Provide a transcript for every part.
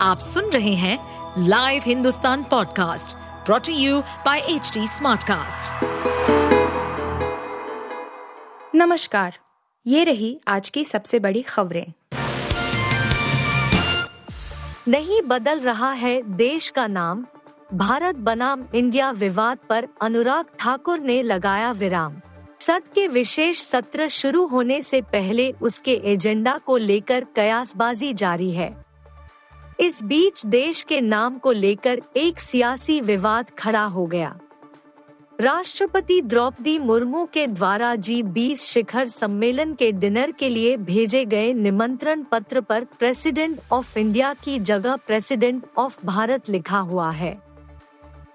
आप सुन रहे हैं live Hindustan podcast brought to you by H Smartcast. नमस्कार, ये रही आज की सबसे बड़ी खबरें। नहीं बदल रहा है देश का नाम। भारत बनाम इंडिया विवाद पर अनुराग ठाकुर ने लगाया विराम। सत्र के विशेष सत्र शुरू होने से पहले उसके एजेंडा को लेकर कयासबाजी जारी है। इस बीच देश के नाम को लेकर एक सियासी विवाद खड़ा हो गया। राष्ट्रपति द्रौपदी मुर्मू के द्वारा जी बीस शिखर सम्मेलन के डिनर के लिए भेजे गए निमंत्रण पत्र पर प्रेसिडेंट ऑफ़ इंडिया की जगह प्रेसिडेंट ऑफ़ भारत लिखा हुआ है।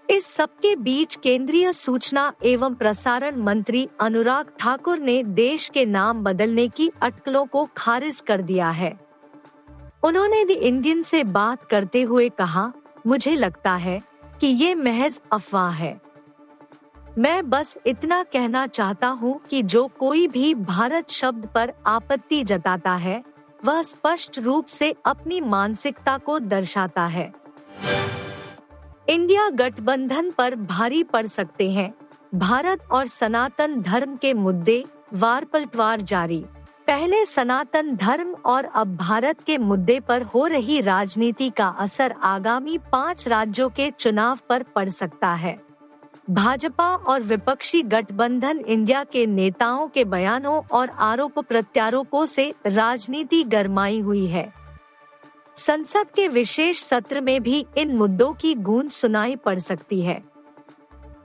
इस सबके बीच केंद्रीय सूचना एवं प्रसारण मंत्री अनुराग ठाकुर ने देश के नाम बदलने की अटकलों को खारिज कर दिया है। उन्होंने द इंडियन से बात करते हुए कहा, मुझे लगता है कि ये महज अफवाह है। मैं बस इतना कहना चाहता हूँ कि जो कोई भी भारत शब्द पर आपत्ति जताता है, वह स्पष्ट रूप से अपनी मानसिकता को दर्शाता है। इंडिया गठबंधन पर भारी पड़ सकते हैं। भारत और सनातन धर्म के मुद्दे वार पलटवार जारी। पहले सनातन धर्म और अब भारत के मुद्दे पर हो रही राजनीति का असर आगामी पाँच राज्यों के चुनाव पर पड़ सकता है। भाजपा और विपक्षी गठबंधन इंडिया के नेताओं के बयानों और आरोप प्रत्यारोपों से राजनीति गरमाई हुई है। संसद के विशेष सत्र में भी इन मुद्दों की गूंज सुनाई पड़ सकती है।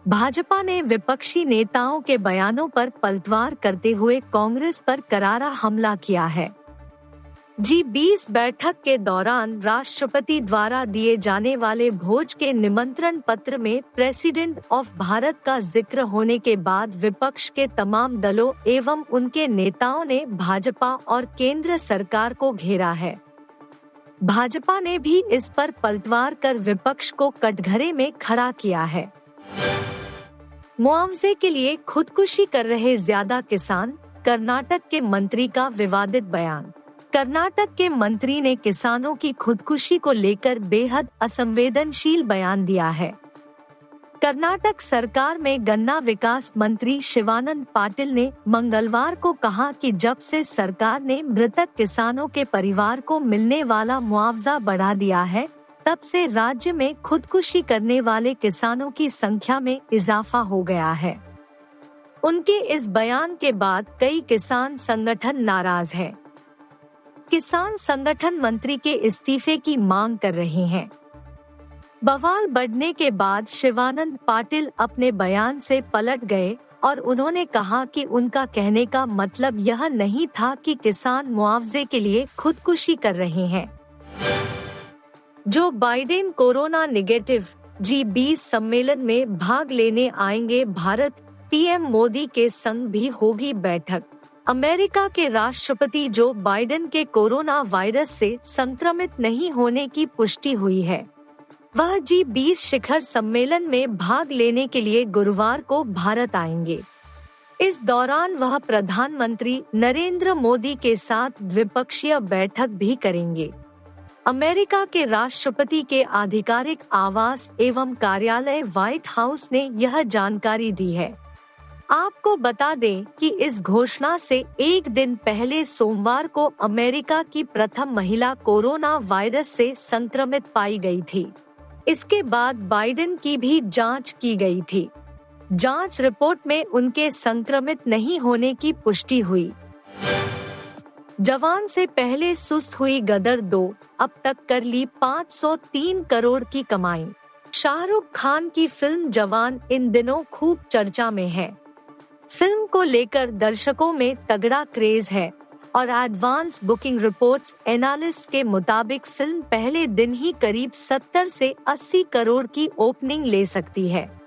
भाजपा ने विपक्षी नेताओं के बयानों पर पलटवार करते हुए कांग्रेस पर करारा हमला किया है। जी बीस बैठक के दौरान राष्ट्रपति द्वारा दिए जाने वाले भोज के निमंत्रण पत्र में प्रेसिडेंट ऑफ़ भारत का ज़िक्र होने के बाद विपक्ष के तमाम दलों एवं उनके नेताओं ने भाजपा और केंद्र सरकार को घेरा है। भाजपा ने भी इस पर पलटवार कर विपक्ष को कटघरे में खड़ा किया है। मुआवजे के लिए खुदकुशी कर रहे ज़्यादा किसान कर्नाटक के मंत्री का विवादित बयान। कर्नाटक के मंत्री ने किसानों की खुदकुशी को लेकर बेहद असंवेदनशील बयान दिया है। कर्नाटक सरकार में गन्ना विकास मंत्री शिवानंद पाटिल ने मंगलवार को कहा कि जब से सरकार ने मृतक किसानों के परिवार को मिलने वाला मुआवजा बढ़ा दिया है तब से राज्य में खुदकुशी करने वाले किसानों की संख्या में इजाफा हो गया है। उनके इस बयान के बाद कई किसान संगठन नाराज़ हैं। किसान संगठन मंत्री के इस्तीफे की मांग कर रहे हैं। बवाल बढ़ने के बाद शिवानंद पाटिल अपने बयान से पलट गए और उन्होंने कहा कि उनका कहने का मतलब यह नहीं था कि किसान मुआवजे के लिए खुदकुशी कर रहे हैं। जो बाइडेन कोरोना निगेटिव जी बीस सम्मेलन में भाग लेने आएँगे, भारत पीएम मोदी के संग भी होगी बैठक। अमेरिका के राष्ट्रपति जो बाइडेन के कोरोना वायरस से संक्रमित नहीं होने की पुष्टि हुई है। वह जी बीस शिखर सम्मेलन में भाग लेने के लिए गुरुवार को भारत आएँगे। इस दौरान वह प्रधानमंत्री नरेंद्र मोदी के साथ द्विपक्षीय बैठक भी करेंगे। अमेरिका के राष्ट्रपति के आधिकारिक आवास एवं कार्यालय व्हाइट हाउस ने यह जानकारी दी है। आपको बता दें कि इस घोषणा से एक दिन पहले सोमवार को अमेरिका की प्रथम महिला कोरोना वायरस से संक्रमित पाई गई थी। इसके बाद बाइडेन की भी जाँच की गई थी। जाँच रिपोर्ट में उनके संक्रमित नहीं होने की पुष्टि हुई। जवान से पहले सुस्त हुई गदर दो, अब तक कर ली 503 करोड़ की कमाई। शाहरुख खान की फ़िल्म जवान इन दिनों खूब चर्चा में है। फ़िल्म को लेकर दर्शकों में तगड़ा क्रेज है और एडवांस बुकिंग रिपोर्ट्स एनालिस्ट के मुताबिक फ़िल्म पहले दिन ही करीब 70 से 80 करोड़ की ओपनिंग ले सकती है।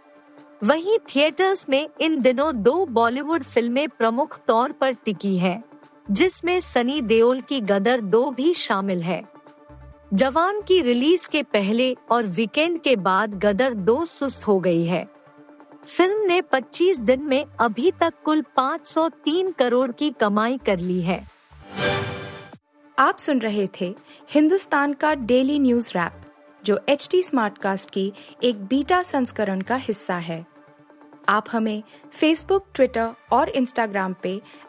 वहीं थिएटर्स में इन दिनों दो बॉलीवुड फ़िल्में प्रमुख तौर पर टिकी हैं। जिसमें सनी देओल की गदर दो भी शामिल है। जवान की रिलीज़ के पहले और वीकेंड के बाद गदर दो सुस्त हो गई है। फ़िल्म ने 25 दिन में अभी तक कुल 503 करोड़ की कमाई कर ली है। आप सुन रहे थे हिंदुस्तान का डेली न्यूज़ रैप, जो एच टी स्मार्टकास्ट की एक बीटा संस्करण का हिस्सा है। आप हमें फेसबुक ट्विटर और इंस्टाग्राम पे